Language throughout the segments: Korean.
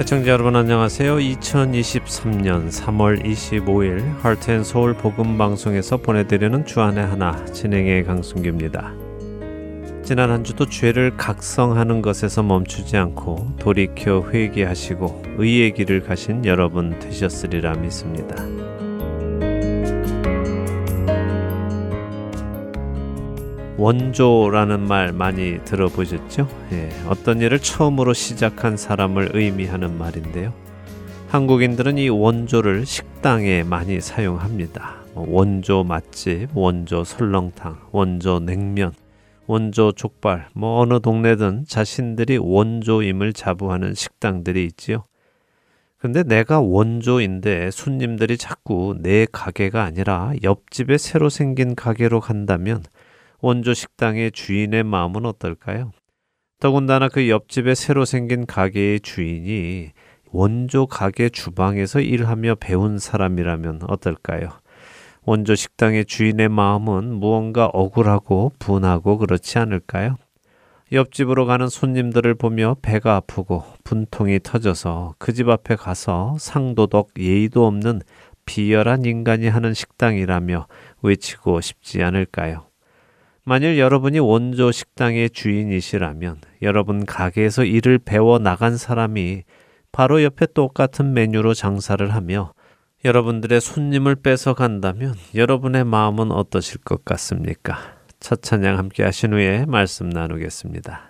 애청자 여러분 안녕하세요. 2023년 3월 25일 하트앤서울 복음방송에서 보내드리는 주안의 하나 진행의 강순규입니다. 지난 한 주도 죄를 각성하는 것에서 멈추지 않고 돌이켜 회개하시고 의의 길을 가신 여러분 되셨으리라 믿습니다. 원조라는 말 많이 들어보셨죠? 예, 어떤 일을 처음으로 시작한 사람을 의미하는 말인데요. 한국인들은 이 원조를 식당에 많이 사용합니다. 뭐 원조 맛집, 원조 설렁탕, 원조 냉면, 원조 족발, 뭐 어느 동네든 자신들이 원조임을 자부하는 식당들이 있지요. 근데 내가 원조인데 손님들이 자꾸 내 가게가 아니라 옆집에 새로 생긴 가게로 간다면 원조 식당의 주인의 마음은 어떨까요? 더군다나 그 옆집에 새로 생긴 가게의 주인이 원조 가게 주방에서 일하며 배운 사람이라면 어떨까요? 원조 식당의 주인의 마음은 무언가 억울하고 분하고 그렇지 않을까요? 옆집으로 가는 손님들을 보며 배가 아프고 분통이 터져서 그 집 앞에 가서 상도덕 예의도 없는 비열한 인간이 하는 식당이라며 외치고 싶지 않을까요? 만일 여러분이 원조 식당의 주인이시라면 여러분 가게에서 일을 배워 나간 사람이 바로 옆에 똑같은 메뉴로 장사를 하며 여러분들의 손님을 뺏어 간다면 여러분의 마음은 어떠실 것 같습니까? 첫 찬양 함께 하신 후에 말씀 나누겠습니다.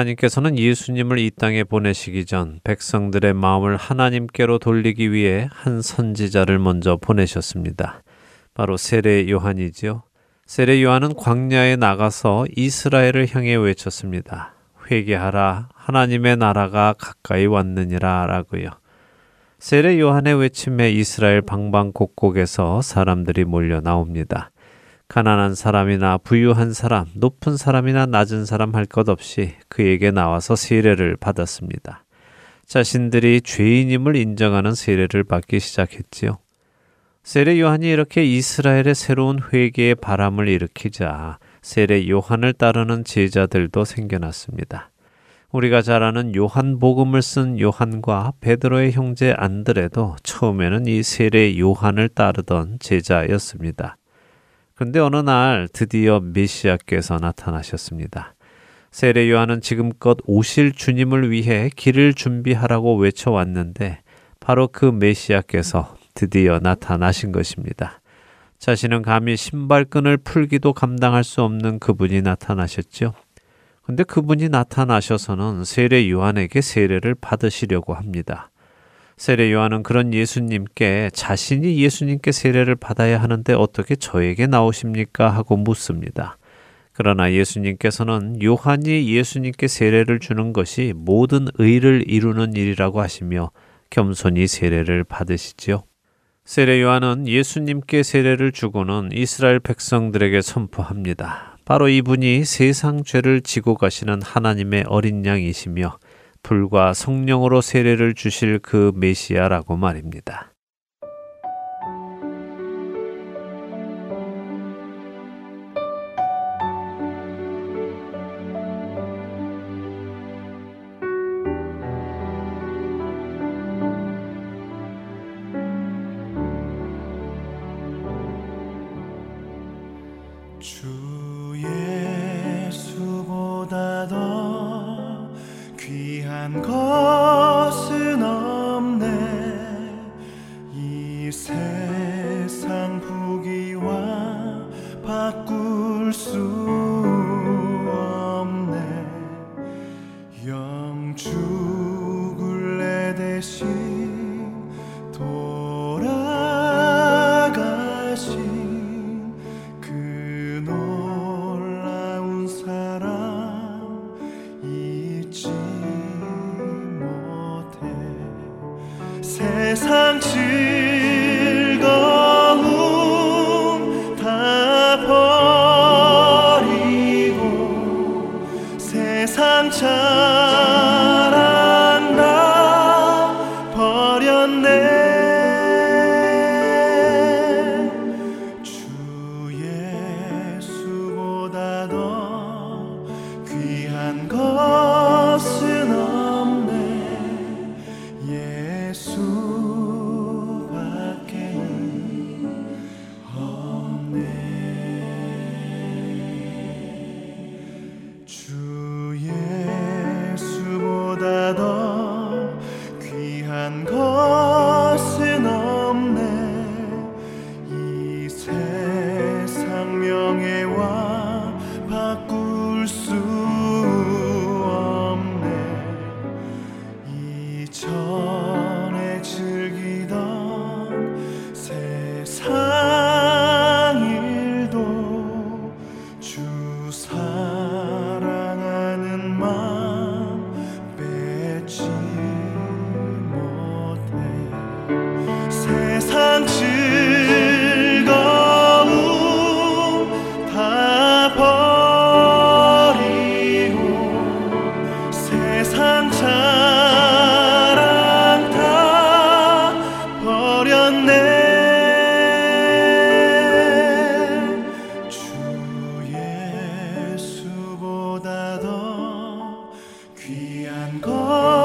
하나님께서는 예수님을 이 땅에 보내시기 전 백성들의 마음을 하나님께로 돌리기 위해 한 선지자를 먼저 보내셨습니다. 바로 세례 요한이지요. 세례 요한은 광야에 나가서 이스라엘을 향해 외쳤습니다. 회개하라 하나님의 나라가 가까이 왔느니라 라고요. 세례 요한의 외침에 이스라엘 방방곡곡에서 사람들이 몰려 나옵니다. 가난한 사람이나 부유한 사람, 높은 사람이나 낮은 사람 할 것 없이 그에게 나와서 세례를 받았습니다. 자신들이 죄인임을 인정하는 세례를 받기 시작했지요. 세례 요한이 이렇게 이스라엘의 새로운 회개의 바람을 일으키자 세례 요한을 따르는 제자들도 생겨났습니다. 우리가 잘 아는 요한복음을 쓴 요한과 베드로의 형제 안드레도 처음에는 이 세례 요한을 따르던 제자였습니다. 그런데 어느 날 드디어 메시아께서 나타나셨습니다. 세례 요한은 지금껏 오실 주님을 위해 길을 준비하라고 외쳐왔는데 바로 그 메시아께서 드디어 나타나신 것입니다. 자신은 감히 신발끈을 풀기도 감당할 수 없는 그분이 나타나셨죠. 근데 그분이 나타나셔서는 세례 요한에게 세례를 받으시려고 합니다. 세례 요한은 그런 예수님께 자신이 예수님께 세례를 받아야 하는데 어떻게 저에게 나오십니까? 하고 묻습니다. 그러나 예수님께서는 요한이 예수님께 세례를 주는 것이 모든 의를 이루는 일이라고 하시며 겸손히 세례를 받으시지요. 세례 요한은 예수님께 세례를 주고는 이스라엘 백성들에게 선포합니다. 바로 이분이 세상 죄를 지고 가시는 하나님의 어린 양이시며 불과 성령으로 세례를 주실 그 메시아라고 말입니다. 세상 and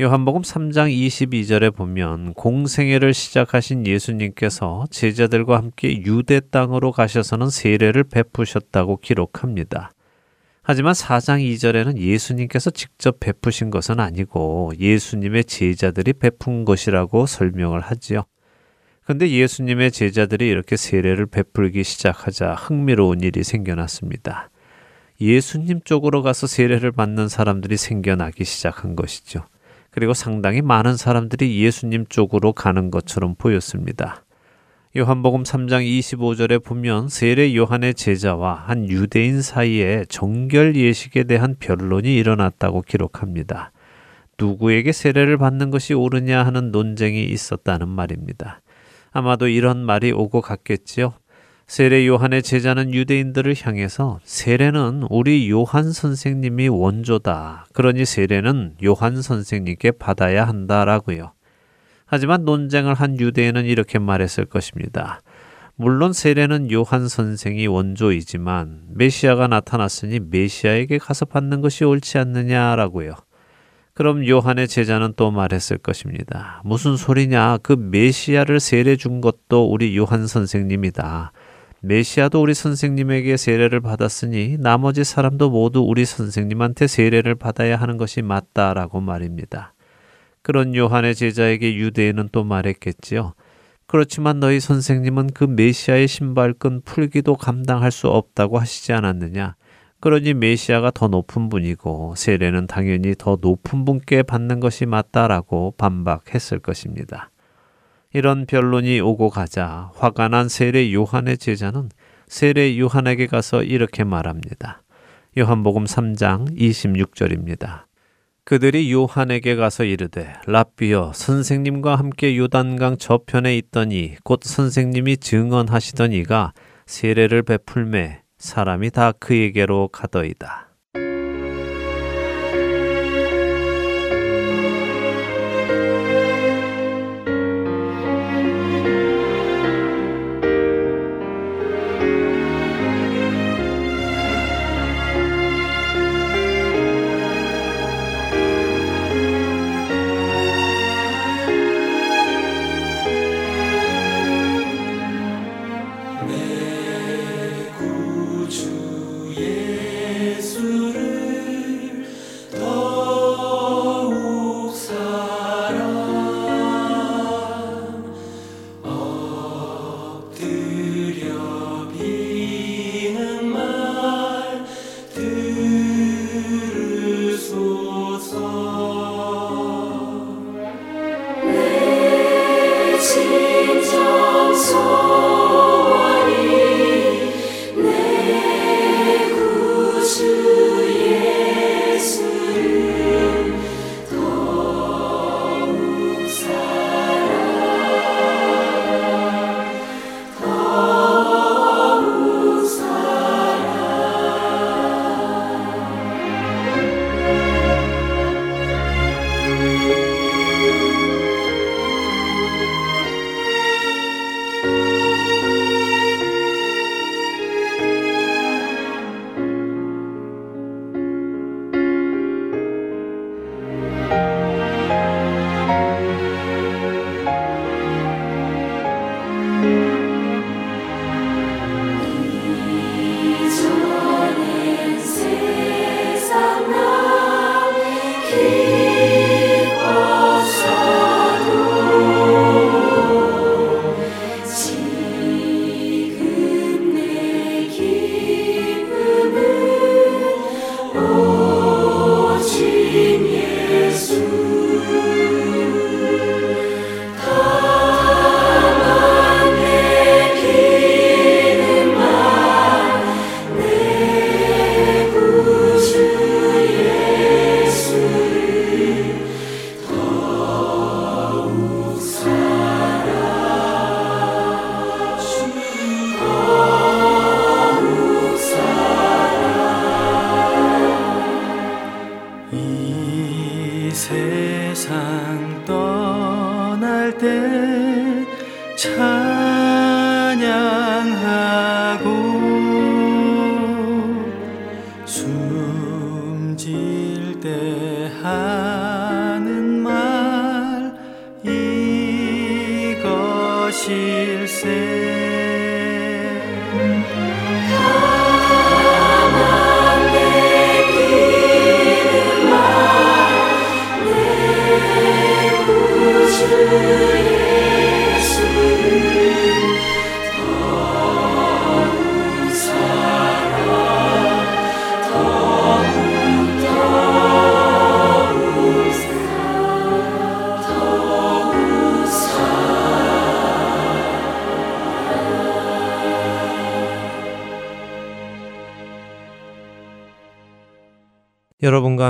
요한복음 3장 22절에 보면 공생애를 시작하신 예수님께서 제자들과 함께 유대 땅으로 가셔서는 세례를 베푸셨다고 기록합니다. 하지만 4장 2절에는 예수님께서 직접 베푸신 것은 아니고 예수님의 제자들이 베푼 것이라고 설명을 하지요. 근데 예수님의 제자들이 이렇게 세례를 베풀기 시작하자 흥미로운 일이 생겨났습니다. 예수님 쪽으로 가서 세례를 받는 사람들이 생겨나기 시작한 것이죠. 그리고 상당히 많은 사람들이 예수님 쪽으로 가는 것처럼 보였습니다. 요한복음 3장 25절에 보면 세례 요한의 제자와 한 유대인 사이에 정결 예식에 대한 변론이 일어났다고 기록합니다. 누구에게 세례를 받는 것이 옳으냐 하는 논쟁이 있었다는 말입니다. 아마도 이런 말이 오고 갔겠지요. 세례 요한의 제자는 유대인들을 향해서 세례는 우리 요한 선생님이 원조다. 그러니 세례는 요한 선생님께 받아야 한다라고요. 하지만 논쟁을 한 유대인은 이렇게 말했을 것입니다. 물론 세례는 요한 선생이 원조이지만 메시아가 나타났으니 메시아에게 가서 받는 것이 옳지 않느냐라고요. 그럼 요한의 제자는 또 말했을 것입니다. 무슨 소리냐? 그 메시아를 세례 준 것도 우리 요한 선생님이다. 메시아도 우리 선생님에게 세례를 받았으니 나머지 사람도 모두 우리 선생님한테 세례를 받아야 하는 것이 맞다라고 말입니다. 그런 요한의 제자에게 유대인은 또 말했겠지요. 그렇지만 너희 선생님은 그 메시아의 신발끈 풀기도 감당할 수 없다고 하시지 않았느냐? 그러니 메시아가 더 높은 분이고 세례는 당연히 더 높은 분께 받는 것이 맞다라고 반박했을 것입니다. 이런 변론이 오고 가자 화가 난 세례 요한의 제자는 세례 요한에게 가서 이렇게 말합니다. 요한복음 3장 26절입니다. 그들이 요한에게 가서 이르되 라비어 선생님과 함께 요단강 저편에 있더니 곧 선생님이 증언하시던 이가 세례를 베풀매 사람이 다 그에게로 가더이다.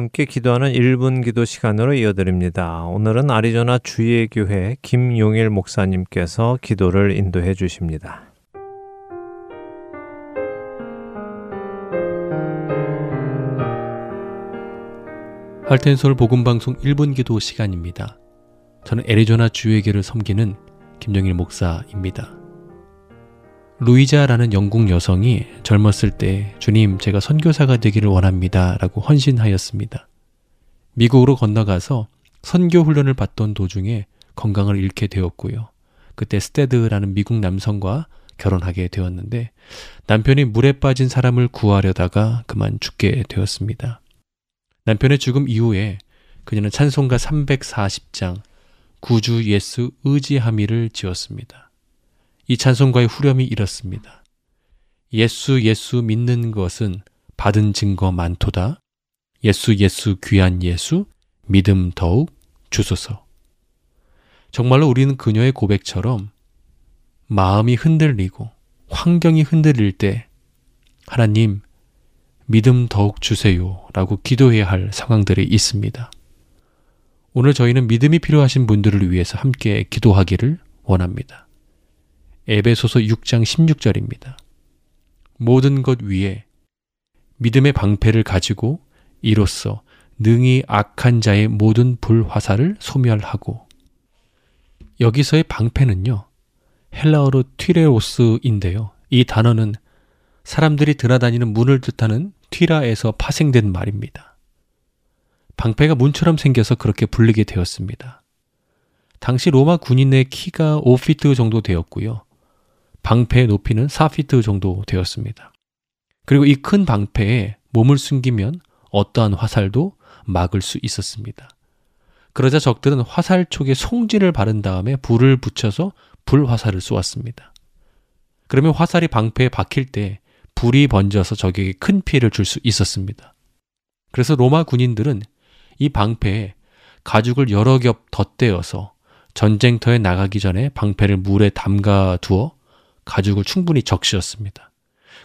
함께 기도하는 1분 기도 시간으로 이어드립니다. 오늘은 아리조나 주의 교회 김용일 목사님께서 기도를 인도해 주십니다. 할텐솔 복음방송 1분 기도 시간입니다. 저는 애리조나 주의 교를 섬기는 김용일 목사입니다. 루이자라는 영국 여성이 젊었을 때 주님 제가 선교사가 되기를 원합니다 라고 헌신하였습니다. 미국으로 건너가서 선교 훈련을 받던 도중에 건강을 잃게 되었고요. 그때 스테드라는 미국 남성과 결혼하게 되었는데 남편이 물에 빠진 사람을 구하려다가 그만 죽게 되었습니다. 남편의 죽음 이후에 그녀는 찬송가 340장 구주 예수 의지함이를 지었습니다. 이 찬송가의 후렴이 이렇습니다. 예수 예수 믿는 것은 받은 증거 많도다. 예수 예수 귀한 예수 믿음 더욱 주소서. 정말로 우리는 그녀의 고백처럼 마음이 흔들리고 환경이 흔들릴 때 하나님 믿음 더욱 주세요 라고 기도해야 할 상황들이 있습니다. 오늘 저희는 믿음이 필요하신 분들을 위해서 함께 기도하기를 원합니다. 에베소서 6장 16절입니다. 모든 것 위에 믿음의 방패를 가지고 이로써 능히 악한 자의 모든 불화살을 소멸하고 여기서의 방패는요. 헬라어로 튀레오스인데요. 이 단어는 사람들이 드나다니는 문을 뜻하는 튀라에서 파생된 말입니다. 방패가 문처럼 생겨서 그렇게 불리게 되었습니다. 당시 로마 군인의 키가 5피트 정도 되었고요. 방패의 높이는 4피트 정도 되었습니다. 그리고 이 큰 방패에 몸을 숨기면 어떠한 화살도 막을 수 있었습니다. 그러자 적들은 화살 촉에 송지를 바른 다음에 불을 붙여서 불화살을 쏘았습니다. 그러면 화살이 방패에 박힐 때 불이 번져서 적에게 큰 피해를 줄 수 있었습니다. 그래서 로마 군인들은 이 방패에 가죽을 여러 겹 덧대어서 전쟁터에 나가기 전에 방패를 물에 담가 두어 가죽을 충분히 적시었습니다.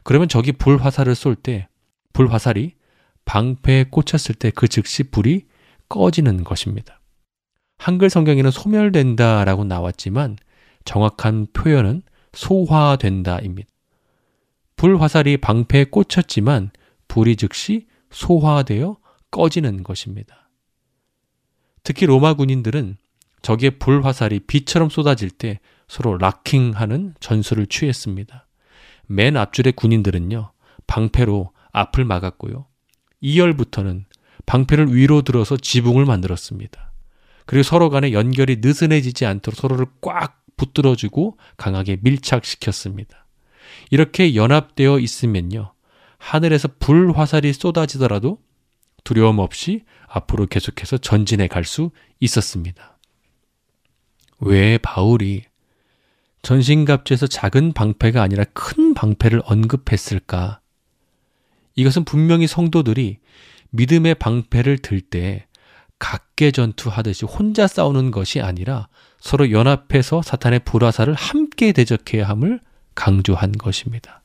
그러면 적이 불화살을 쏠 때 불 화살이 방패에 꽂혔을 때 그 즉시 불이 꺼지는 것입니다. 한글 성경에는 소멸된다라고 나왔지만 정확한 표현은 소화된다입니다. 불 화살이 방패에 꽂혔지만 불이 즉시 소화되어 꺼지는 것입니다. 특히 로마 군인들은 적의 불 화살이 비처럼 쏟아질 때 서로 락킹하는 전술을 취했습니다. 맨 앞줄의 군인들은요, 방패로 앞을 막았고요. 2열부터는 방패를 위로 들어서 지붕을 만들었습니다. 그리고 서로 간의 연결이 느슨해지지 않도록 서로를 꽉 붙들어주고 강하게 밀착시켰습니다. 이렇게 연합되어 있으면요, 하늘에서 불화살이 쏟아지더라도 두려움 없이 앞으로 계속해서 전진해 갈 수 있었습니다. 왜 바울이 전신갑주에서 작은 방패가 아니라 큰 방패를 언급했을까? 이것은 분명히 성도들이 믿음의 방패를 들 때 각계 전투하듯이 혼자 싸우는 것이 아니라 서로 연합해서 사탄의 불화살을 함께 대적해야 함을 강조한 것입니다.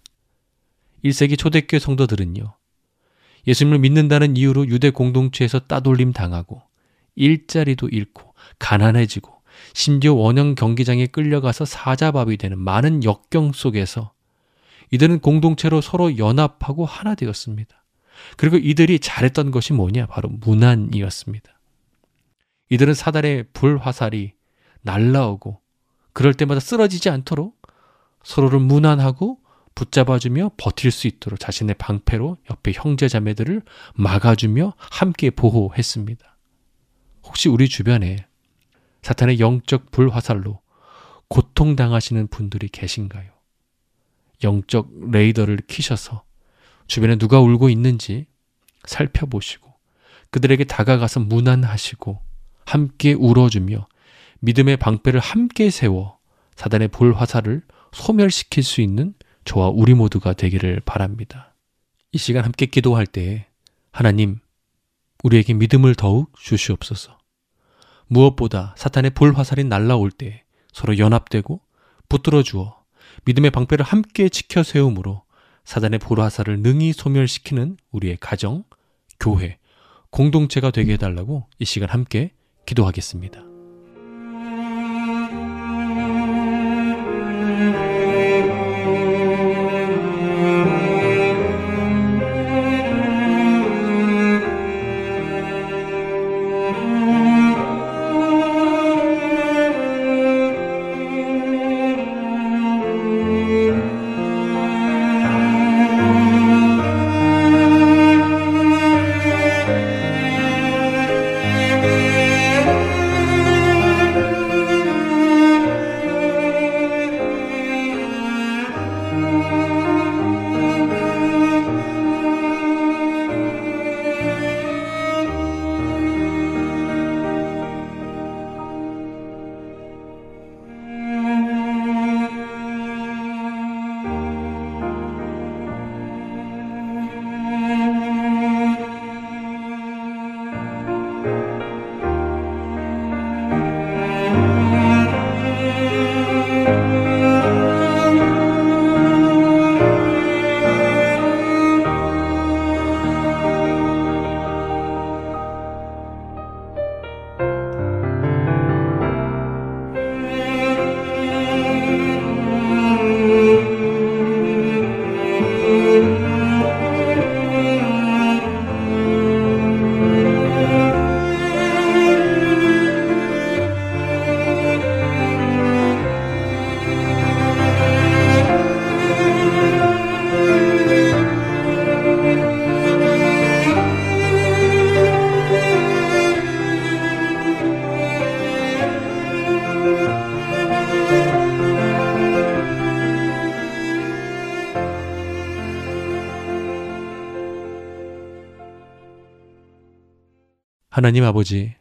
1세기 초대교회 성도들은요. 예수님을 믿는다는 이유로 유대 공동체에서 따돌림 당하고 일자리도 잃고 가난해지고 심지어 원형 경기장에 끌려가서 사자밥이 되는 많은 역경 속에서 이들은 공동체로 서로 연합하고 하나 되었습니다. 그리고 이들이 잘했던 것이 뭐냐? 바로 문안이었습니다. 이들은 사단의 불화살이 날라오고 그럴 때마다 쓰러지지 않도록 서로를 문안하고 붙잡아주며 버틸 수 있도록 자신의 방패로 옆에 형제 자매들을 막아주며 함께 보호했습니다. 혹시 우리 주변에 사탄의 영적 불화살로 고통당하시는 분들이 계신가요? 영적 레이더를 키셔서 주변에 누가 울고 있는지 살펴보시고 그들에게 다가가서 무난하시고 함께 울어주며 믿음의 방패를 함께 세워 사단의 볼 화살을 소멸시킬 수 있는 저와 우리 모두가 되기를 바랍니다. 이 시간 함께 기도할 때 하나님 우리에게 믿음을 더욱 주시옵소서. 무엇보다 사탄의 볼 화살이 날라올 때 서로 연합되고 붙들어 주어 믿음의 방패를 함께 지켜 세움으로 사단의 볼 화살을 능히 소멸시키는 우리의 가정, 교회, 공동체가 되게 해달라고 이 시간 함께 기도하겠습니다. 하나님 아버지,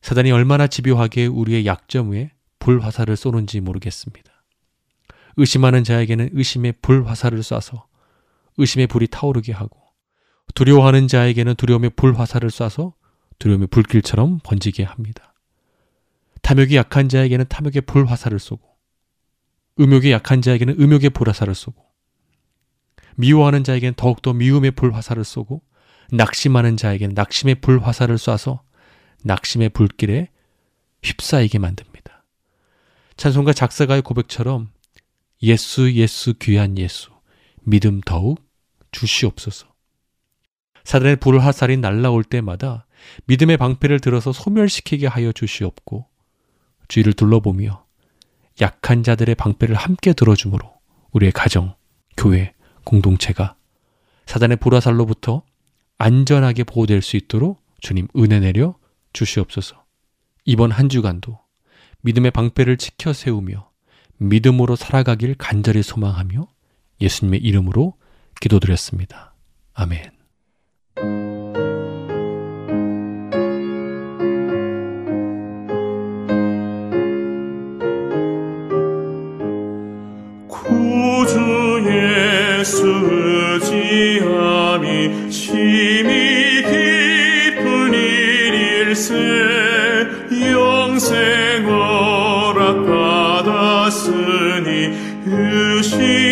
사단이 얼마나 집요하게 우리의 약점에 불화살을 쏘는지 모르겠습니다. 의심하는 자에게는 의심의 불화살을 쏴서 의심의 불이 타오르게 하고 두려워하는 자에게는 두려움의 불화살을 쏴서 두려움의 불길처럼 번지게 합니다. 탐욕이 약한 자에게는 탐욕의 불화살을 쏘고 음욕이 약한 자에게는 음욕의 불화살을 쏘고 미워하는 자에게는 더욱더 미움의 불화살을 쏘고 낙심하는 자에게는 낙심의 불화살을 쏴서 낙심의 불길에 휩싸이게 만듭니다. 찬송가 작사가의 고백처럼 예수 예수 귀한 예수 믿음 더욱 주시옵소서. 사단의 불화살이 날라올 때마다 믿음의 방패를 들어서 소멸시키게 하여 주시옵고 주위를 둘러보며 약한 자들의 방패를 함께 들어주므로 우리의 가정, 교회, 공동체가 사단의 불화살로부터 안전하게 보호될 수 있도록 주님 은혜 내려 주시옵소서. 이번 한 주간도 믿음의 방패를 지켜 세우며 믿음으로 살아가길 간절히 소망하며 예수님의 이름으로 기도드렸습니다. 아멘. 구주 예수 심히 깊은 일일세 영생 허락 받았으니 의심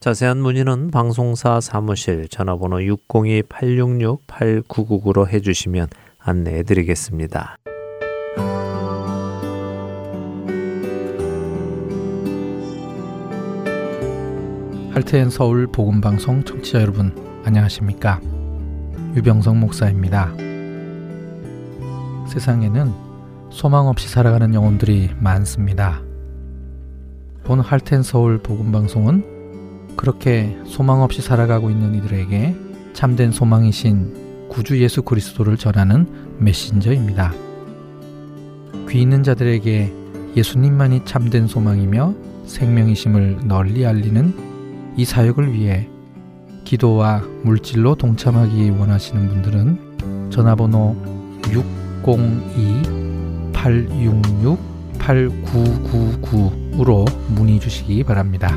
자세한 문의는 방송사 사무실 전화번호 602-866-8999로 해주시면 안내해 드리겠습니다. 할트앤 서울 복음 방송 청취자 여러분 안녕하십니까? 유병성 목사입니다. 세상에는 소망 없이 살아가는 영혼들이 많습니다. 본 할텐 서울 복음 방송은 그렇게 소망 없이 살아가고 있는 이들에게 참된 소망이신 구주 예수 그리스도를 전하는 메신저입니다. 귀 있는 자들에게 예수님만이 참된 소망이며 생명이심을 널리 알리는 이 사역을 위해 기도와 물질로 동참하기 원하시는 분들은 전화번호 602-866-8999으로 문의 주시기 바랍니다.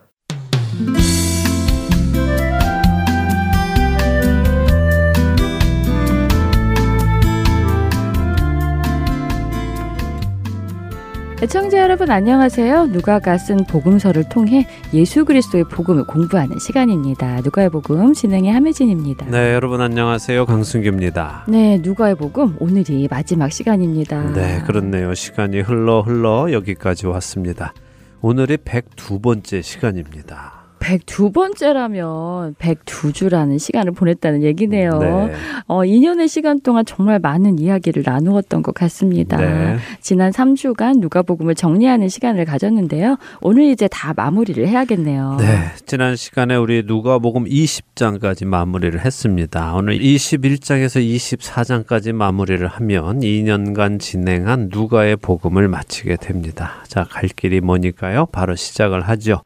애청자 여러분 안녕하세요. 누가가 쓴 복음서를 통해 예수 그리스도의 복음을 공부하는 시간입니다. 누가의 복음 진행의 함혜진입니다. 네, 여러분 안녕하세요. 강순규입니다. 네, 누가의 복음 오늘이 마지막 시간입니다. 네, 그렇네요. 시간이 흘러 흘러 여기까지 왔습니다. 오늘이 102번째 시간입니다. 102번째라면 102주라는 시간을 보냈다는 얘기네요. 네. 어, 2년의 시간 동안 정말 많은 이야기를 나누었던 것 같습니다. 네. 지난 3주간 누가복음을 정리하는 시간을 가졌는데요. 오늘 이제 다 마무리를 해야겠네요. 네, 지난 시간에 우리 누가복음 20장까지 마무리를 했습니다. 오늘 21장에서 24장까지 마무리를 하면 2년간 진행한 누가의 복음을 마치게 됩니다. 자, 갈 길이 뭐니까요? 바로 시작을 하죠.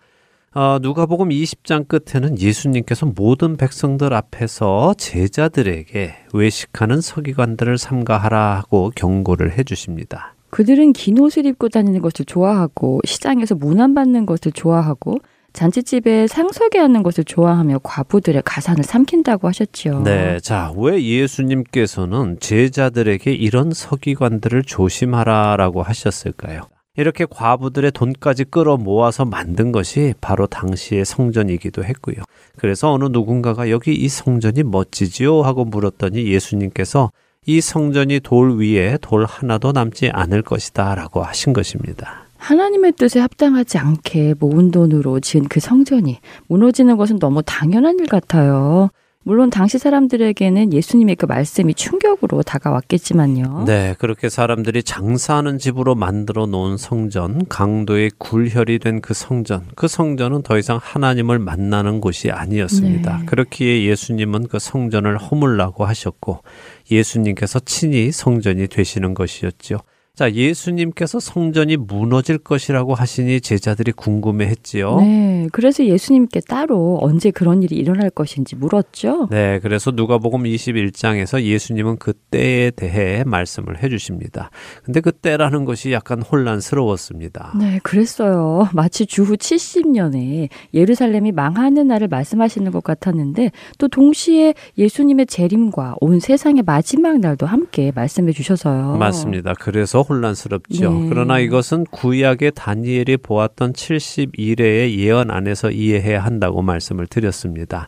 어, 누가복음 20장 끝에는 예수님께서 모든 백성들 앞에서 제자들에게 외식하는 서기관들을 삼가하라 하고 경고를 해 주십니다. 그들은 긴 옷을 입고 다니는 것을 좋아하고 시장에서 문안받는 것을 좋아하고 잔치집에 상석에 앉는 것을 좋아하며 과부들의 가산을 삼킨다고 하셨지요. 네, 자, 왜 예수님께서는 제자들에게 이런 서기관들을 조심하라라고 하셨을까요? 이렇게 과부들의 돈까지 끌어 모아서 만든 것이 바로 당시의 성전이기도 했고요. 그래서 어느 누군가가 여기 이 성전이 멋지지요? 하고 물었더니 예수님께서 이 성전이 돌 위에 돌 하나도 남지 않을 것이다 라고 하신 것입니다. 하나님의 뜻에 합당하지 않게 모은 돈으로 지은 그 성전이 무너지는 것은 너무 당연한 일 같아요. 물론 당시 사람들에게는 예수님의 그 말씀이 충격으로 다가왔겠지만요. 네, 그렇게 사람들이 장사하는 집으로 만들어 놓은 성전, 강도의 굴혈이 된 그 성전, 그 성전은 더 이상 하나님을 만나는 곳이 아니었습니다. 네. 그렇기에 예수님은 그 성전을 허물라고 하셨고, 예수님께서 친히 성전이 되시는 것이었죠. 자, 예수님께서 성전이 무너질 것이라고 하시니 제자들이 궁금해 했지요. 네, 그래서 예수님께 따로 언제 그런 일이 일어날 것인지 물었죠. 네, 그래서 누가복음 21장에서 예수님은 그 때에 대해 말씀을 해 주십니다. 근데 그 때라는 것이 약간 혼란스러웠습니다. 네, 그랬어요. 마치 주후 70년에 예루살렘이 망하는 날을 말씀하시는 것 같았는데 또 동시에 예수님의 재림과 온 세상의 마지막 날도 함께 말씀해 주셔서요. 맞습니다. 그래서 혼란스럽죠. 네. 그러나 이것은 구약의 다니엘이 보았던 71회의 예언 안에서 이해해야 한다고 말씀을 드렸습니다.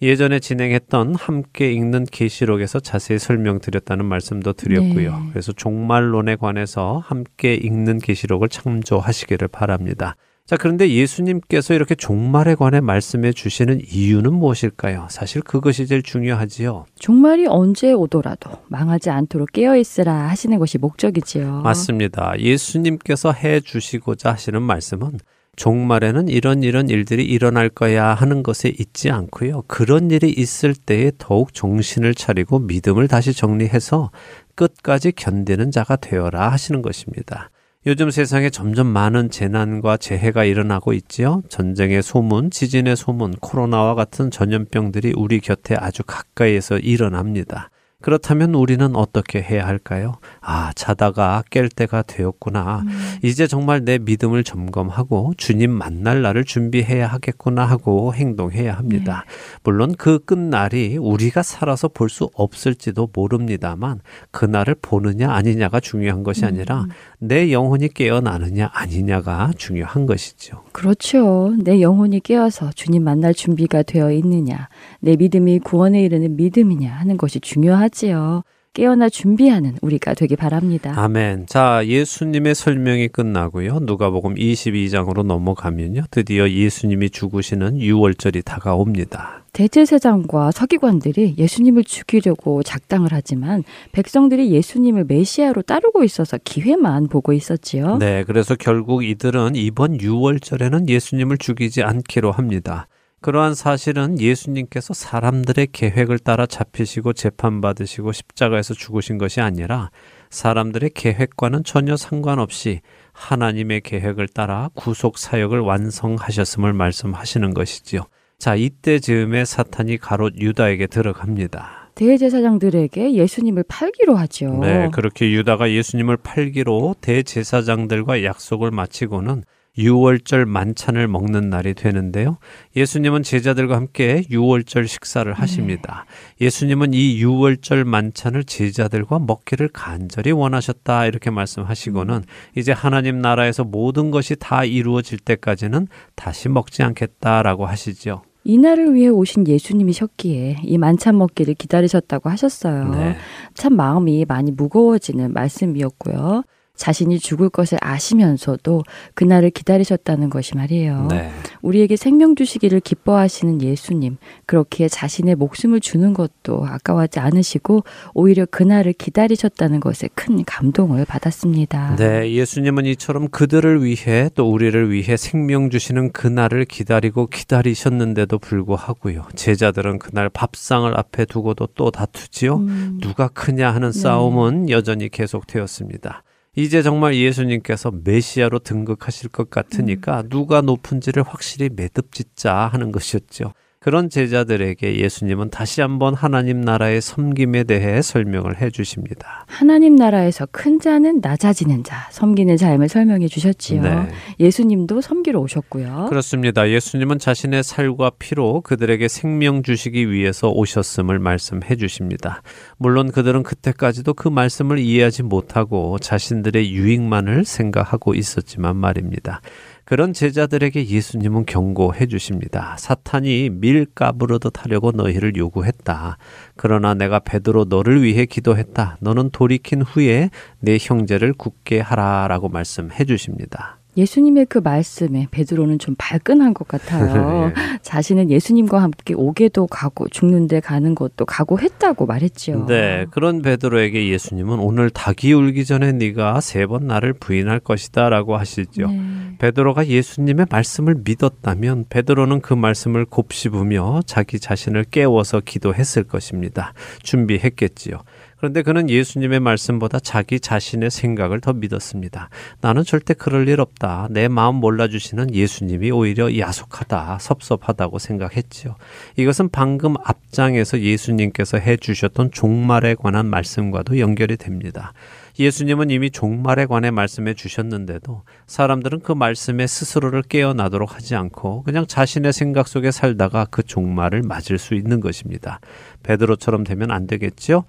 예전에 진행했던 함께 읽는 계시록에서 자세히 설명드렸다는 말씀도 드렸고요. 네. 그래서 종말론에 관해서 함께 읽는 계시록을 참조하시기를 바랍니다. 자, 그런데 예수님께서 이렇게 종말에 관해 말씀해 주시는 이유는 무엇일까요? 사실 그것이 제일 중요하지요. 종말이 언제 오더라도 망하지 않도록 깨어 있으라 하시는 것이 목적이지요. 맞습니다. 예수님께서 해 주시고자 하시는 말씀은 종말에는 이런 이런 일들이 일어날 거야 하는 것에 있지 않고요. 그런 일이 있을 때에 더욱 정신을 차리고 믿음을 다시 정리해서 끝까지 견디는 자가 되어라 하시는 것입니다. 요즘 세상에 점점 많은 재난과 재해가 일어나고 있지요. 전쟁의 소문, 지진의 소문, 코로나와 같은 전염병들이 우리 곁에 아주 가까이에서 일어납니다. 그렇다면 우리는 어떻게 해야 할까요? 아, 자다가 깰 때가 되었구나. 이제 정말 내 믿음을 점검하고 주님 만날 날을 준비해야 하겠구나 하고 행동해야 합니다. 물론 그 끝날이 우리가 살아서 볼 수 없을지도 모릅니다만 그날을 보느냐 아니냐가 중요한 것이 아니라 내 영혼이 깨어나느냐 아니냐가 중요한 것이죠. 그렇죠. 내 영혼이 깨어서 주님 만날 준비가 되어 있느냐, 내 믿음이 구원에 이르는 믿음이냐 하는 것이 중요하지요. 깨어나 준비하는 우리가 되기 바랍니다. 아멘. 자, 예수님의 설명이 끝나고요. 누가복음 22장으로 넘어가면요. 드디어 예수님이 죽으시는 유월절이 다가옵니다. 대제사장과 서기관들이 예수님을 죽이려고 작당을 하지만 백성들이 예수님을 메시아로 따르고 있어서 기회만 보고 있었지요. 네, 그래서 결국 이들은 이번 유월절에는 예수님을 죽이지 않기로 합니다. 그러한 사실은 예수님께서 사람들의 계획을 따라 잡히시고 재판받으시고 십자가에서 죽으신 것이 아니라 사람들의 계획과는 전혀 상관없이 하나님의 계획을 따라 구속 사역을 완성하셨음을 말씀하시는 것이지요. 자, 이때 즈음에 사탄이 가롯 유다에게 들어갑니다. 대제사장들에게 예수님을 팔기로 하죠. 네, 그렇게 유다가 예수님을 팔기로 대제사장들과 약속을 마치고는 유월절 만찬을 먹는 날이 되는데요. 예수님은 제자들과 함께 유월절 식사를 하십니다. 예수님은 이 유월절 만찬을 제자들과 먹기를 간절히 원하셨다 이렇게 말씀하시고는 이제 하나님 나라에서 모든 것이 다 이루어질 때까지는 다시 먹지 않겠다라고 하시죠. 이날을 위해 오신 예수님이셨기에 이 만찬 먹기를 기다리셨다고 하셨어요. 네. 참 마음이 많이 무거워지는 말씀이었고요. 자신이 죽을 것을 아시면서도 그날을 기다리셨다는 것이 말이에요. 네. 우리에게 생명 주시기를 기뻐하시는 예수님, 그렇기에 자신의 목숨을 주는 것도 아까워하지 않으시고 오히려 그날을 기다리셨다는 것에 큰 감동을 받았습니다. 네, 예수님은 이처럼 그들을 위해 또 우리를 위해 생명 주시는 그날을 기다리고 기다리셨는데도 불구하고요. 제자들은 그날 밥상을 앞에 두고도 또 다투지요. 음, 누가 크냐 하는 네. 싸움은 여전히 계속되었습니다. 이제 정말 예수님께서 메시아로 등극하실 것 같으니까 누가 높은지를 확실히 매듭 짓자 하는 것이었죠. 그런 제자들에게 예수님은 다시 한번 하나님 나라의 섬김에 대해 설명을 해 주십니다. 하나님 나라에서 큰 자는 낮아지는 자, 섬기는 자임을 설명해 주셨지요. 네. 예수님도 섬기러 오셨고요. 그렇습니다. 예수님은 자신의 살과 피로 그들에게 생명 주시기 위해서 오셨음을 말씀해 주십니다. 물론 그들은 그때까지도 그 말씀을 이해하지 못하고 자신들의 유익만을 생각하고 있었지만 말입니다. 그런 제자들에게 예수님은 경고해 주십니다. 사탄이 밀가부르듯 하려고 너희를 요구했다. 그러나 내가 베드로 너를 위해 기도했다. 너는 돌이킨 후에 내 형제를 굳게 하라라고 말씀해 주십니다. 예수님의 그 말씀에 베드로는 좀 발끈한 것 같아요. 네. 자신은 예수님과 함께 오게도 가고 죽는데 가는 것도 각오했다고 말했지요. 네, 그런 베드로에게 예수님은 오늘 닭이 울기 전에 네가 세 번 나를 부인할 것이다라고 하시죠. 네. 베드로가 예수님의 말씀을 믿었다면 베드로는 그 말씀을 곱씹으며 자기 자신을 깨워서 기도했을 것입니다. 준비했겠지요. 그런데 그는 예수님의 말씀보다 자기 자신의 생각을 더 믿었습니다. 나는 절대 그럴 일 없다. 내 마음 몰라주시는 예수님이 오히려 야속하다, 섭섭하다고 생각했지요. 이것은 방금 앞장에서 예수님께서 해주셨던 종말에 관한 말씀과도 연결이 됩니다. 예수님은 이미 종말에 관해 말씀해 주셨는데도 사람들은 그 말씀에 스스로를 깨어나도록 하지 않고 그냥 자신의 생각 속에 살다가 그 종말을 맞을 수 있는 것입니다. 베드로처럼 되면 안 되겠지요?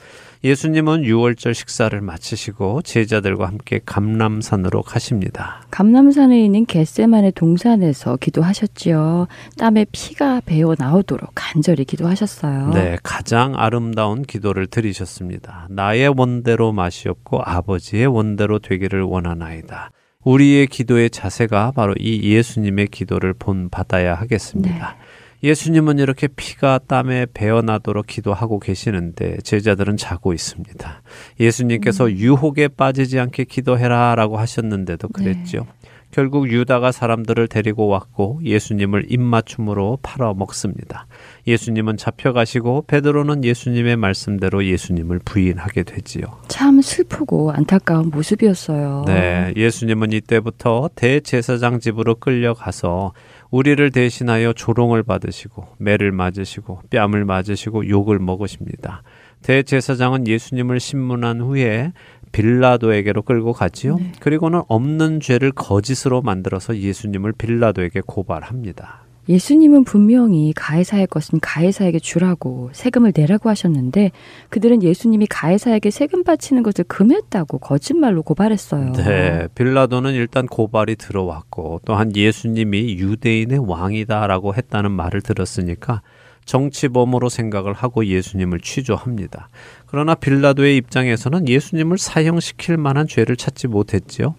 예수님은 6월절 식사를 마치시고 제자들과 함께 감람산으로 가십니다. 감남산에 있는 겟세만의 동산에서 기도하셨지요. 땀에 피가 배어 나오도록 간절히 기도하셨어요. 네, 가장 아름다운 기도를 드리셨습니다. 나의 원대로 마시옵고 아버지의 원대로 되기를 원하나이다. 우리의 기도의 자세가 바로 이 예수님의 기도를 본받아야 하겠습니다. 예수님은 이렇게 피가 땀에 배어나도록 기도하고 계시는데 제자들은 자고 있습니다. 예수님께서 유혹에 빠지지 않게 기도해라 라고 하셨는데도 그랬죠. 결국 유다가 사람들을 데리고 왔고 예수님을 입맞춤으로 팔아 먹습니다. 예수님은 잡혀가시고 베드로는 예수님의 말씀대로 예수님을 부인하게 되지요. 참 슬프고 안타까운 모습이었어요. 네, 예수님은 이때부터 대제사장 집으로 끌려가서 우리를 대신하여 조롱을 받으시고 매를 맞으시고 뺨을 맞으시고 욕을 먹으십니다. 대제사장은 예수님을 신문한 후에 빌라도에게로 끌고 가지요. 네. 그리고는 없는 죄를 거짓으로 만들어서 예수님을 빌라도에게 고발합니다. 예수님은 분명히 가해사의 것은 가해사에게 주라고 세금을 내라고 하셨는데 그들은 예수님이 가해사에게 세금 바치는 것을 금했다고 거짓말로 고발했어요. 네, 빌라도는 일단 고발이 들어왔고 또한 예수님이 유대인의 왕이다라고 했다는 말을 들었으니까 정치범으로 생각을 하고 예수님을 취조합니다. 그러나 빌라도의 입장에서는 예수님을 사형시킬 만한 죄를 찾지 못했지요.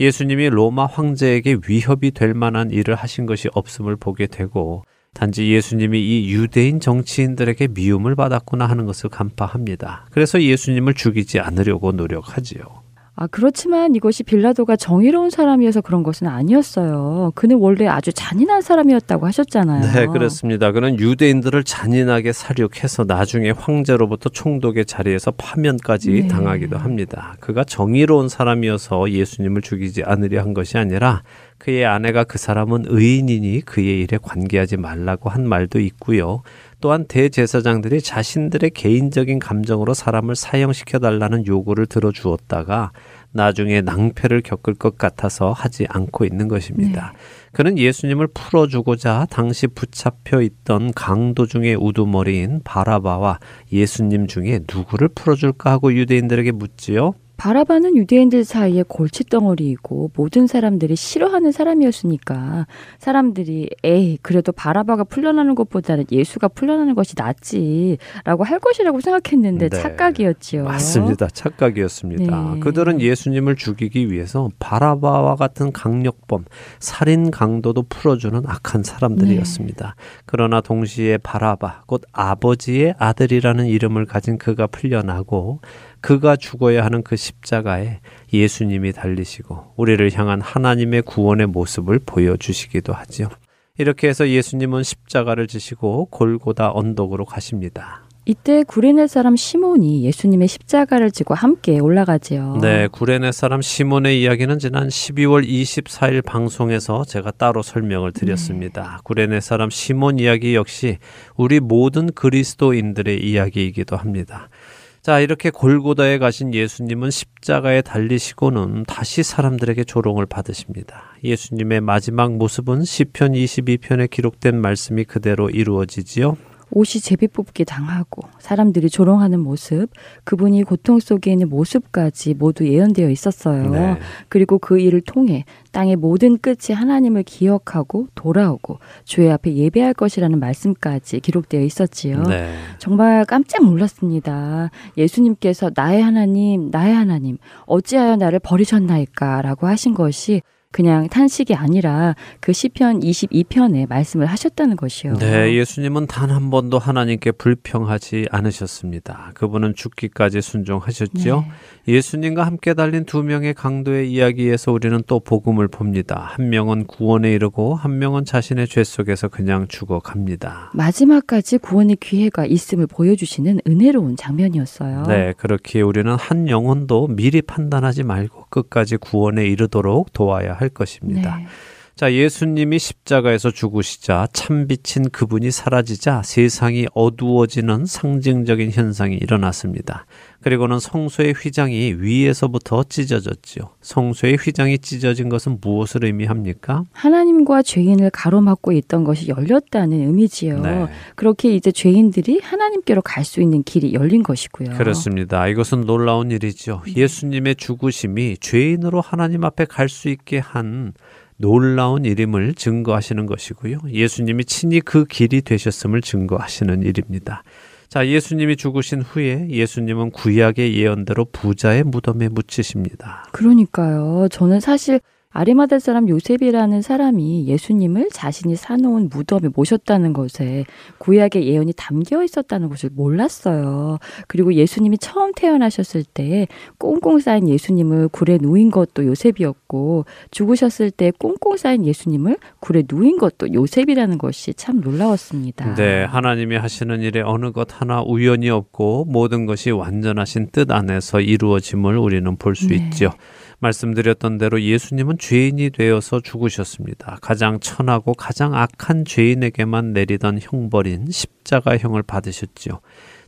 예수님이 로마 황제에게 위협이 될 만한 일을 하신 것이 없음을 보게 되고 단지 예수님이 이 유대인 정치인들에게 미움을 받았구나 하는 것을 간파합니다. 그래서 예수님을 죽이지 않으려고 노력하지요. 아, 그렇지만 이것이 빌라도가 정의로운 사람이어서 그런 것은 아니었어요. 그는 원래 아주 잔인한 사람이었다고 하셨잖아요. 네, 그렇습니다. 그는 유대인들을 잔인하게 살육해서 나중에 황제로부터 총독의 자리에서 파면까지 네. 당하기도 합니다. 그가 정의로운 사람이어서 예수님을 죽이지 않으려 한 것이 아니라 그의 아내가 그 사람은 의인이니 그의 일에 관계하지 말라고 한 말도 있고요. 또한 대제사장들이 자신들의 개인적인 감정으로 사람을 사형시켜 달라는 요구를 들어주었다가 나중에 낭패를 겪을 것 같아서 하지 않고 있는 것입니다. 그는 예수님을 풀어주고자 당시 붙잡혀 있던 강도 중의 우두머리인 바라바와 예수님 중에 누구를 풀어줄까 하고 유대인들에게 묻지요. 바라바는 유대인들 사이에 골칫덩어리이고 모든 사람들이 싫어하는 사람이었으니까 사람들이 에이 그래도 바라바가 풀려나는 것보다는 예수가 풀려나는 것이 낫지라고 할 것이라고 생각했는데 네. 착각이었지요. 맞습니다. 착각이었습니다. 네. 그들은 예수님을 죽이기 위해서 바라바와 같은 강력범, 살인 강도도 풀어주는 악한 사람들이었습니다. 그러나 동시에 바라바, 곧 아버지의 아들이라는 이름을 가진 그가 풀려나고 그가 죽어야 하는 그 십자가에 예수님이 달리시고 우리를 향한 하나님의 구원의 모습을 보여주시기도 하지요. 이렇게 해서 예수님은 십자가를 지시고 골고다 언덕으로 가십니다. 이때 구레네 사람 시몬이 예수님의 십자가를 지고 함께 올라가지요. 네, 구레네 사람 시몬의 이야기는 지난 12월 24일 방송에서 제가 따로 설명을 드렸습니다. 네. 구레네 사람 시몬 이야기 역시 우리 모든 그리스도인들의 이야기이기도 합니다. 자, 이렇게 골고다에 가신 예수님은 십자가에 달리시고는 다시 사람들에게 조롱을 받으십니다. 예수님의 마지막 모습은 시편 22편에 기록된 말씀이 그대로 이루어지지요. 옷이 제비 뽑기 당하고 사람들이 조롱하는 모습, 그분이 고통 속에 있는 모습까지 모두 예언되어 있었어요. 네. 그리고 그 일을 통해 땅의 모든 끝이 하나님을 기억하고 돌아오고 주의 앞에 예배할 것이라는 말씀까지 기록되어 있었지요. 네. 정말 깜짝 놀랐습니다. 예수님께서 나의 하나님, 나의 하나님, 어찌하여 나를 버리셨나이까라고 하신 것이 그냥 탄식이 아니라 그 시편 22편에 말씀을 하셨다는 것이요. 네, 예수님은 단 한 번도 하나님께 불평하지 않으셨습니다. 그분은 죽기까지 순종하셨죠. 네. 예수님과 함께 달린 두 명의 강도의 이야기에서 우리는 또 복음을 봅니다. 한 명은 구원에 이르고 한 명은 자신의 죄 속에서 그냥 죽어갑니다. 마지막까지 구원의 기회가 있음을 보여주시는 은혜로운 장면이었어요. 네, 그렇게 우리는 한 영혼도 미리 판단하지 말고 끝까지 구원에 이르도록 도와야 할 것입니다. 네. 자, 예수님이 십자가에서 죽으시자 참 빛인 그분이 사라지자 세상이 어두워지는 상징적인 현상이 일어났습니다. 그리고는 성소의 휘장이 위에서부터 찢어졌지요. 성소의 휘장이 찢어진 것은 무엇을 의미합니까? 하나님과 죄인을 가로막고 있던 것이 열렸다는 의미지요. 네. 그렇게 이제 죄인들이 하나님께로 갈 수 있는 길이 열린 것이고요. 그렇습니다. 이것은 놀라운 일이죠. 예수님의 죽으심이 죄인으로 하나님 앞에 갈 수 있게 한 놀라운 일임을 증거하시는 것이고요. 예수님이 친히 그 길이 되셨음을 증거하시는 일입니다. 자, 예수님이 죽으신 후에 예수님은 구약의 예언대로 부자의 무덤에 묻히십니다. 그러니까요. 저는 사실 아리마다 사람 요셉이라는 사람이 예수님을 자신이 사놓은 무덤에 모셨다는 것에 구약의 예언이 담겨 있었다는 것을 몰랐어요. 그리고 예수님이 처음 태어나셨을 때 꽁꽁 쌓인 예수님을 굴에 누인 것도 요셉이었고 죽으셨을 때 꽁꽁 쌓인 예수님을 굴에 누인 것도 요셉이라는 것이 참 놀라웠습니다. 네, 하나님이 하시는 일에 어느 것 하나 우연이 없고 모든 것이 완전하신 뜻 안에서 이루어짐을 우리는 볼수 네. 있죠. 말씀드렸던 대로 예수님은 죄인이 되어서 죽으셨습니다. 가장 천하고 가장 악한 죄인에게만 내리던 형벌인 십자가형을 받으셨지요.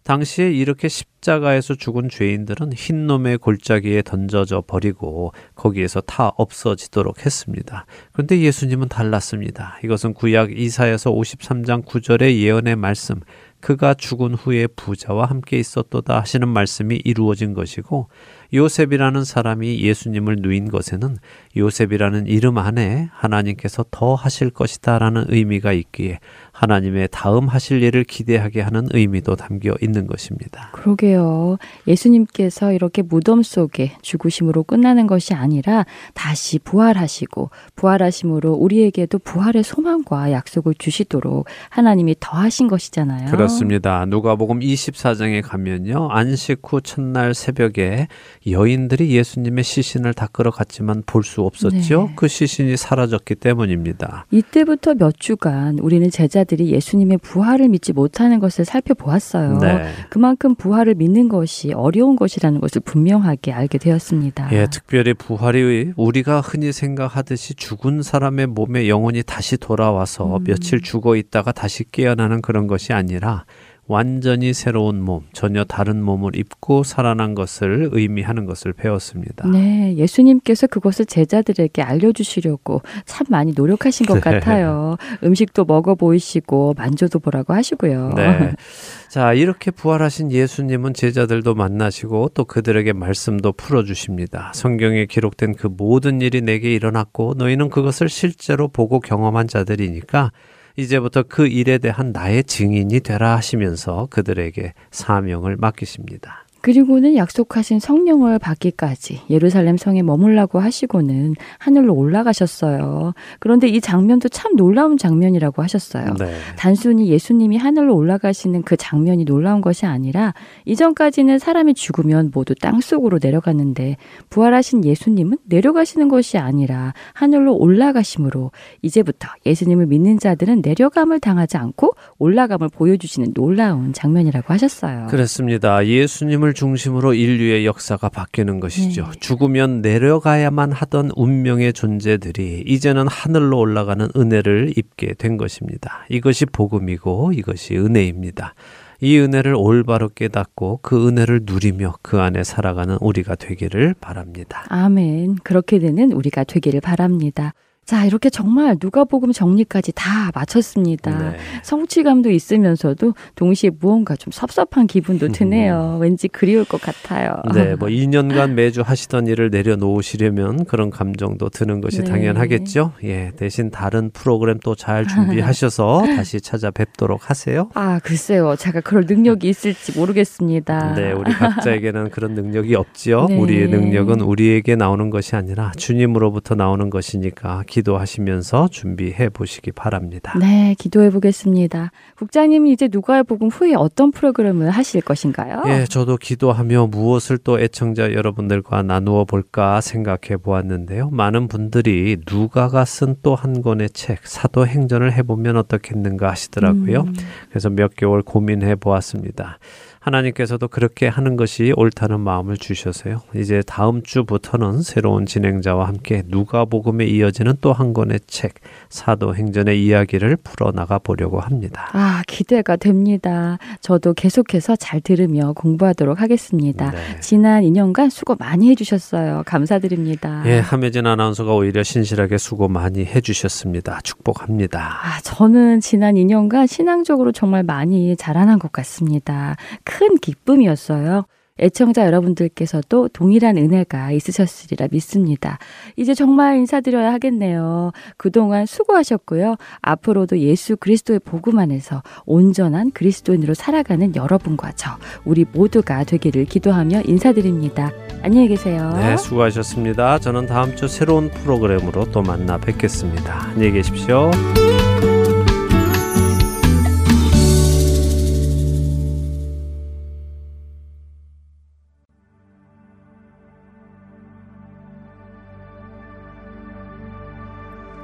당시에 이렇게 십자가에서 죽은 죄인들은 흰놈의 골짜기에 던져져 버리고 거기에서 다 없어지도록 했습니다. 그런데 예수님은 달랐습니다. 이것은 구약 이사에서 53장 9절의 예언의 말씀, 그가 죽은 후에 부자와 함께 있었도다 하시는 말씀이 이루어진 것이고 요셉이라는 사람이 예수님을 누인 것에는 요셉이라는 이름 안에 하나님께서 더 하실 것이다라는 의미가 있기에 하나님의 다음 하실 일을 기대하게 하는 의미도 담겨 있는 것입니다. 그러게요. 예수님께서 이렇게 무덤 속에 죽으심으로 끝나는 것이 아니라 다시 부활하시고 부활하심으로 우리에게도 부활의 소망과 약속을 주시도록 하나님이 더하신 것이잖아요. 그렇습니다. 누가복음 24장에 가면요. 안식 후 첫날 새벽에 여인들이 예수님의 시신을 닦으러 갔지만 볼 수 없었죠. 네. 그 시신이 사라졌기 때문입니다. 이때부터 몇 주간 우리는 제자들 이 예수님의 부활을 믿지 못하는 것을 살펴보았어요. 네. 그만큼 부활을 믿는 것이 어려운 것이라는 것을 분명하게 알게 되었습니다. 예, 특별히 부활이 우리가 흔히 생각하듯이 죽은 사람의 몸에 영혼이 다시 돌아와서 음. 며칠 죽어 있다가 다시 깨어나는 그런 것이 아니라 완전히 새로운 몸, 전혀 다른 몸을 입고 살아난 것을 의미하는 것을 배웠습니다. 네, 예수님께서 그것을 제자들에게 알려주시려고 참 많이 노력하신 것 네. 같아요. 음식도 먹어 보이시고 만져도 보라고 하시고요. 네. 자, 이렇게 부활하신 예수님은 제자들도 만나시고 또 그들에게 말씀도 풀어주십니다. 성경에 기록된 그 모든 일이 내게 일어났고 너희는 그것을 실제로 보고 경험한 자들이니까 이제부터 그 일에 대한 나의 증인이 되라 하시면서 그들에게 사명을 맡기십니다. 그리고는 약속하신 성령을 받기까지 예루살렘 성에 머물라고 하시고는 하늘로 올라가셨어요. 그런데 이 장면도 참 놀라운 장면이라고 하셨어요. 네. 단순히 예수님이 하늘로 올라가시는 그 장면이 놀라운 것이 아니라 이전까지는 사람이 죽으면 모두 땅 속으로 내려갔는데 부활하신 예수님은 내려가시는 것이 아니라 하늘로 올라가심으로 이제부터 예수님을 믿는 자들은 내려감을 당하지 않고 올라감을 보여주시는 놀라운 장면이라고 하셨어요. 그렇습니다. 예수님을 중심으로 인류의 역사가 바뀌는 것이죠. 네. 죽으면 내려가야만 하던 운명의 존재들이 이제는 하늘로 올라가는 은혜를 입게 된 것입니다. 이것이 복음이고 이것이 은혜입니다. 이 은혜를 올바로 깨닫고 그 은혜를 누리며 그 안에 살아가는 우리가 되기를 바랍니다. 아멘. 그렇게 되는 우리가 되기를 바랍니다. 자, 이렇게 정말 누가복음 정리까지 다 마쳤습니다. 네. 성취감도 있으면서도 동시에 무언가 좀 섭섭한 기분도 드네요. 왠지 그리울 것 같아요. 네, 뭐 2년간 매주 하시던 일을 내려놓으시려면 그런 감정도 드는 것이 네. 당연하겠죠. 예, 대신 다른 프로그램 또 잘 준비하셔서 다시 찾아뵙도록 하세요. 아, 글쎄요. 제가 그럴 능력이 있을지 모르겠습니다. 네, 우리 각자에게는 그런 능력이 없지요. 네. 우리의 능력은 우리에게 나오는 것이 아니라 주님으로부터 나오는 것이니까 기도하시면서 준비해 보시기 바랍니다. 네, 기도해 보겠습니다. 국장님이 이제 누가의 복음 후에 어떤 프로그램을 하실 것인가요? 예, 저도 기도하며 무엇을 또 애청자 여러분들과 나누어 볼까 생각해 보았는데요. 많은 분들이 누가가 쓴 또 한 권의 책, 사도행전을 해보면 어떻겠는가 하시더라고요. 음, 그래서 몇 개월 고민해 보았습니다. 하나님께서도 그렇게 하는 것이 옳다는 마음을 주셔서요. 이제 다음 주부터는 새로운 진행자와 함께 누가복음에 이어지는 또 한 권의 책 사도행전의 이야기를 풀어 나가 보려고 합니다. 아, 기대가 됩니다. 저도 계속해서 잘 들으며 공부하도록 하겠습니다. 네. 지난 2년간 수고 많이 해 주셨어요. 감사드립니다. 예, 함혜진 아나운서가 오히려 신실하게 수고 많이 해 주셨습니다. 축복합니다. 아, 저는 지난 2년간 신앙적으로 정말 많이 자라난 것 같습니다. 큰 기쁨이었어요. 애청자 여러분들께서도 동일한 은혜가 있으셨으리라 믿습니다. 이제 정말 인사드려야 하겠네요. 그동안 수고하셨고요. 앞으로도 예수 그리스도의 복음 안에서 온전한 그리스도인으로 살아가는 여러분과 저, 우리 모두가 되기를 기도하며 인사드립니다. 안녕히 계세요. 네, 수고하셨습니다. 저는 다음 주 새로운 프로그램으로 또 만나 뵙겠습니다. 안녕히 계십시오.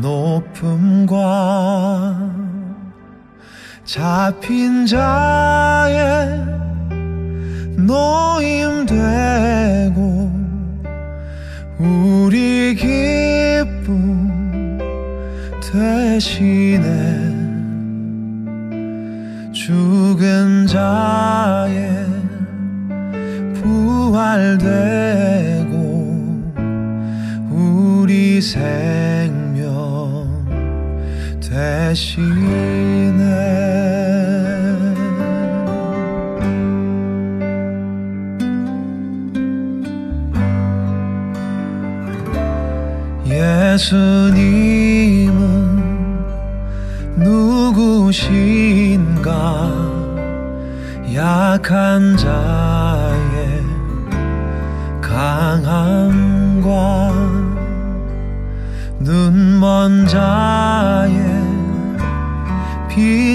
높음과 잡힌 자의 노임되고 우리 기쁨 대신에 죽은 자의 부활되고 우리 생 대신에 예수님은 누구신가? 약한 자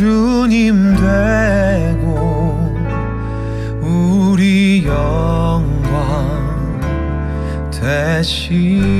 주님 되고 우리 영광 되시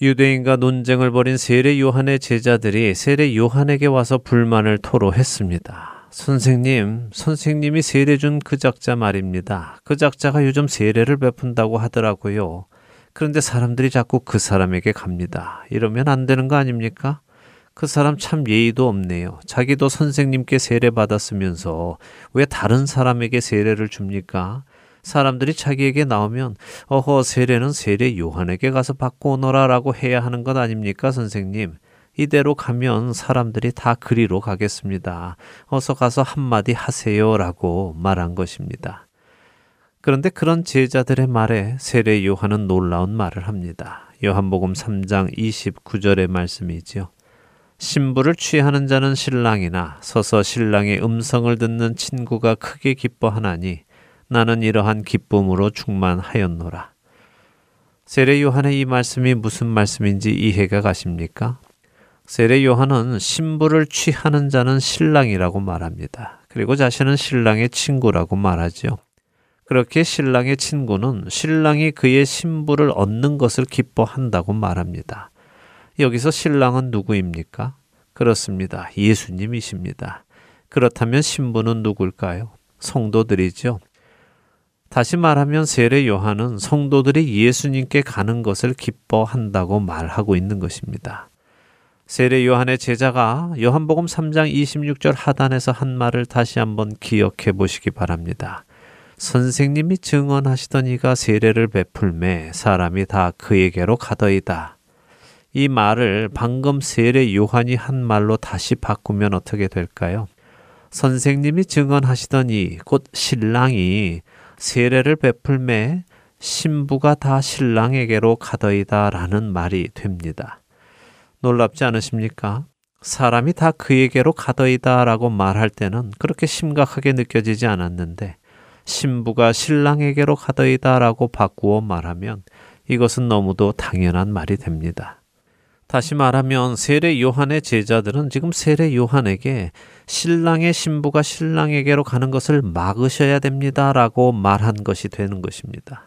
유대인과 논쟁을 벌인 세례 요한의 제자들이 세례 요한에게 와서 불만을 토로했습니다. 선생님, 선생님이 세례 준 그 작자 말입니다. 그 작자가 요즘 세례를 베푼다고 하더라고요. 그런데 사람들이 자꾸 그 사람에게 갑니다. 이러면 안 되는 거 아닙니까? 그 사람 참 예의도 없네요. 자기도 선생님께 세례 받았으면서 왜 다른 사람에게 세례를 줍니까? 사람들이 자기에게 나오면 어허 세례는 세례 요한에게 가서 받고 오너라라고 해야 하는 것 아닙니까 선생님? 이대로 가면 사람들이 다 그리로 가겠습니다. 어서 가서 한마디 하세요 라고 말한 것입니다. 그런데 그런 제자들의 말에 세례 요한은 놀라운 말을 합니다. 요한복음 3장 29절의 말씀이지요. 신부를 취하는 자는 신랑이나 서서 신랑의 음성을 듣는 친구가 크게 기뻐하나니 나는 이러한 기쁨으로 충만하였노라. 세례 요한의 이 말씀이 무슨 말씀인지 이해가 가십니까? 세례 요한은 신부를 취하는 자는 신랑이라고 말합니다. 그리고 자신은 신랑의 친구라고 말하죠. 그렇게 신랑의 친구는 신랑이 그의 신부를 얻는 것을 기뻐한다고 말합니다. 여기서 신랑은 누구입니까? 그렇습니다. 예수님이십니다. 그렇다면 신부는 누굴까요? 성도들이죠. 다시 말하면 세례 요한은 성도들이 예수님께 가는 것을 기뻐한다고 말하고 있는 것입니다. 세례 요한의 제자가 요한복음 3장 26절 하단에서 한 말을 다시 한번 기억해 보시기 바랍니다. 선생님이 증언하시던 이가 세례를 베풀매 사람이 다 그에게로 가더이다. 이 말을 방금 세례 요한이 한 말로 다시 바꾸면 어떻게 될까요? 선생님이 증언하시던 이 곧 신랑이 세례를 베풀매 신부가 다 신랑에게로 가더이다 라는 말이 됩니다. 놀랍지 않으십니까? 사람이 다 그에게로 가더이다 라고 말할 때는 그렇게 심각하게 느껴지지 않았는데 신부가 신랑에게로 가더이다 라고 바꾸어 말하면 이것은 너무도 당연한 말이 됩니다. 다시 말하면 세례 요한의 제자들은 지금 세례 요한에게 신랑의 신부가 신랑에게로 가는 것을 막으셔야 됩니다. 라고 말한 것이 되는 것입니다.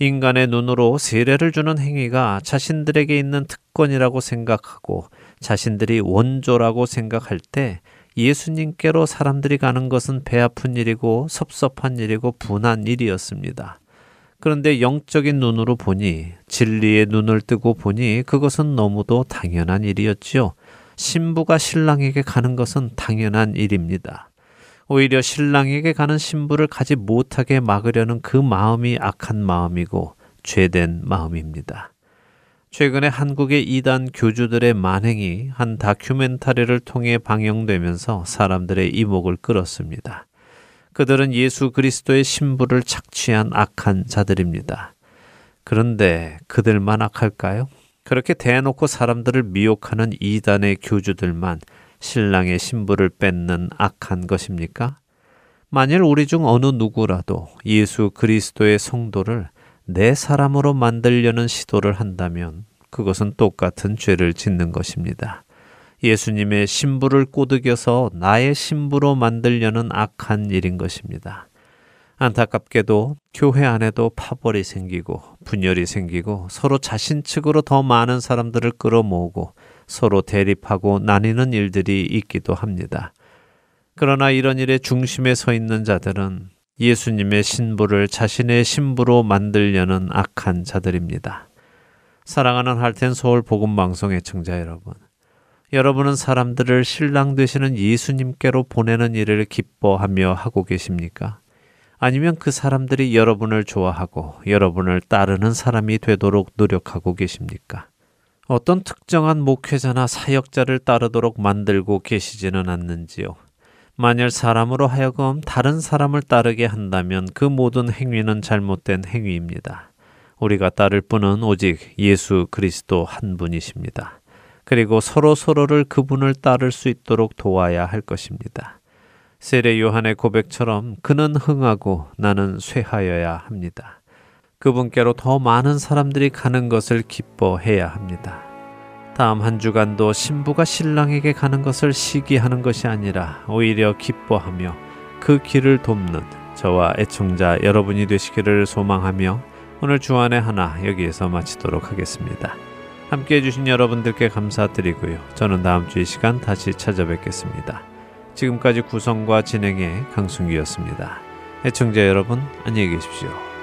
인간의 눈으로 세례를 주는 행위가 자신들에게 있는 특권이라고 생각하고 자신들이 원조라고 생각할 때 예수님께로 사람들이 가는 것은 배 아픈 일이고 섭섭한 일이고 분한 일이었습니다. 그런데 영적인 눈으로 보니 진리의 눈을 뜨고 보니 그것은 너무도 당연한 일이었지요. 신부가 신랑에게 가는 것은 당연한 일입니다. 오히려 신랑에게 가는 신부를 가지 못하게 막으려는 그 마음이 악한 마음이고 죄된 마음입니다. 최근에 한국의 이단 교주들의 만행이 한 다큐멘터리를 통해 방영되면서 사람들의 이목을 끌었습니다. 그들은 예수 그리스도의 신부를 착취한 악한 자들입니다. 그런데 그들만 악할까요? 그렇게 대놓고 사람들을 미혹하는 이단의 교주들만 신랑의 신부를 뺏는 악한 것입니까? 만일 우리 중 어느 누구라도 예수 그리스도의 성도를 내 사람으로 만들려는 시도를 한다면 그것은 똑같은 죄를 짓는 것입니다. 예수님의 신부를 꼬드겨서 나의 신부로 만들려는 악한 일인 것입니다. 안타깝게도 교회 안에도 파벌이 생기고 분열이 생기고 서로 자신 측으로 더 많은 사람들을 끌어모으고 서로 대립하고 나뉘는 일들이 있기도 합니다. 그러나 이런 일의 중심에 서 있는 자들은 예수님의 신부를 자신의 신부로 만들려는 악한 자들입니다. 사랑하는 할텐 서울 복음 방송의 청자 여러분. 여러분은 사람들을 신랑 되시는 예수님께로 보내는 일을 기뻐하며 하고 계십니까? 아니면 그 사람들이 여러분을 좋아하고 여러분을 따르는 사람이 되도록 노력하고 계십니까? 어떤 특정한 목회자나 사역자를 따르도록 만들고 계시지는 않는지요. 만일 사람으로 하여금 다른 사람을 따르게 한다면 그 모든 행위는 잘못된 행위입니다. 우리가 따를 분은 오직 예수 그리스도 한 분이십니다. 그리고 서로 서로를 그분을 따를 수 있도록 도와야 할 것입니다. 세례 요한의 고백처럼 그는 흥하고 나는 쇠하여야 합니다. 그분께로 더 많은 사람들이 가는 것을 기뻐해야 합니다. 다음 한 주간도 신부가 신랑에게 가는 것을 시기하는 것이 아니라 오히려 기뻐하며 그 길을 돕는 저와 애청자 여러분이 되시기를 소망하며 오늘 주안의 하나 여기에서 마치도록 하겠습니다. 함께 해주신 여러분들께 감사드리고요. 저는 다음 주 이 시간 다시 찾아뵙겠습니다. 지금까지 구성과 진행의 강순기였습니다. 애청자 여러분, 안녕히 계십시오.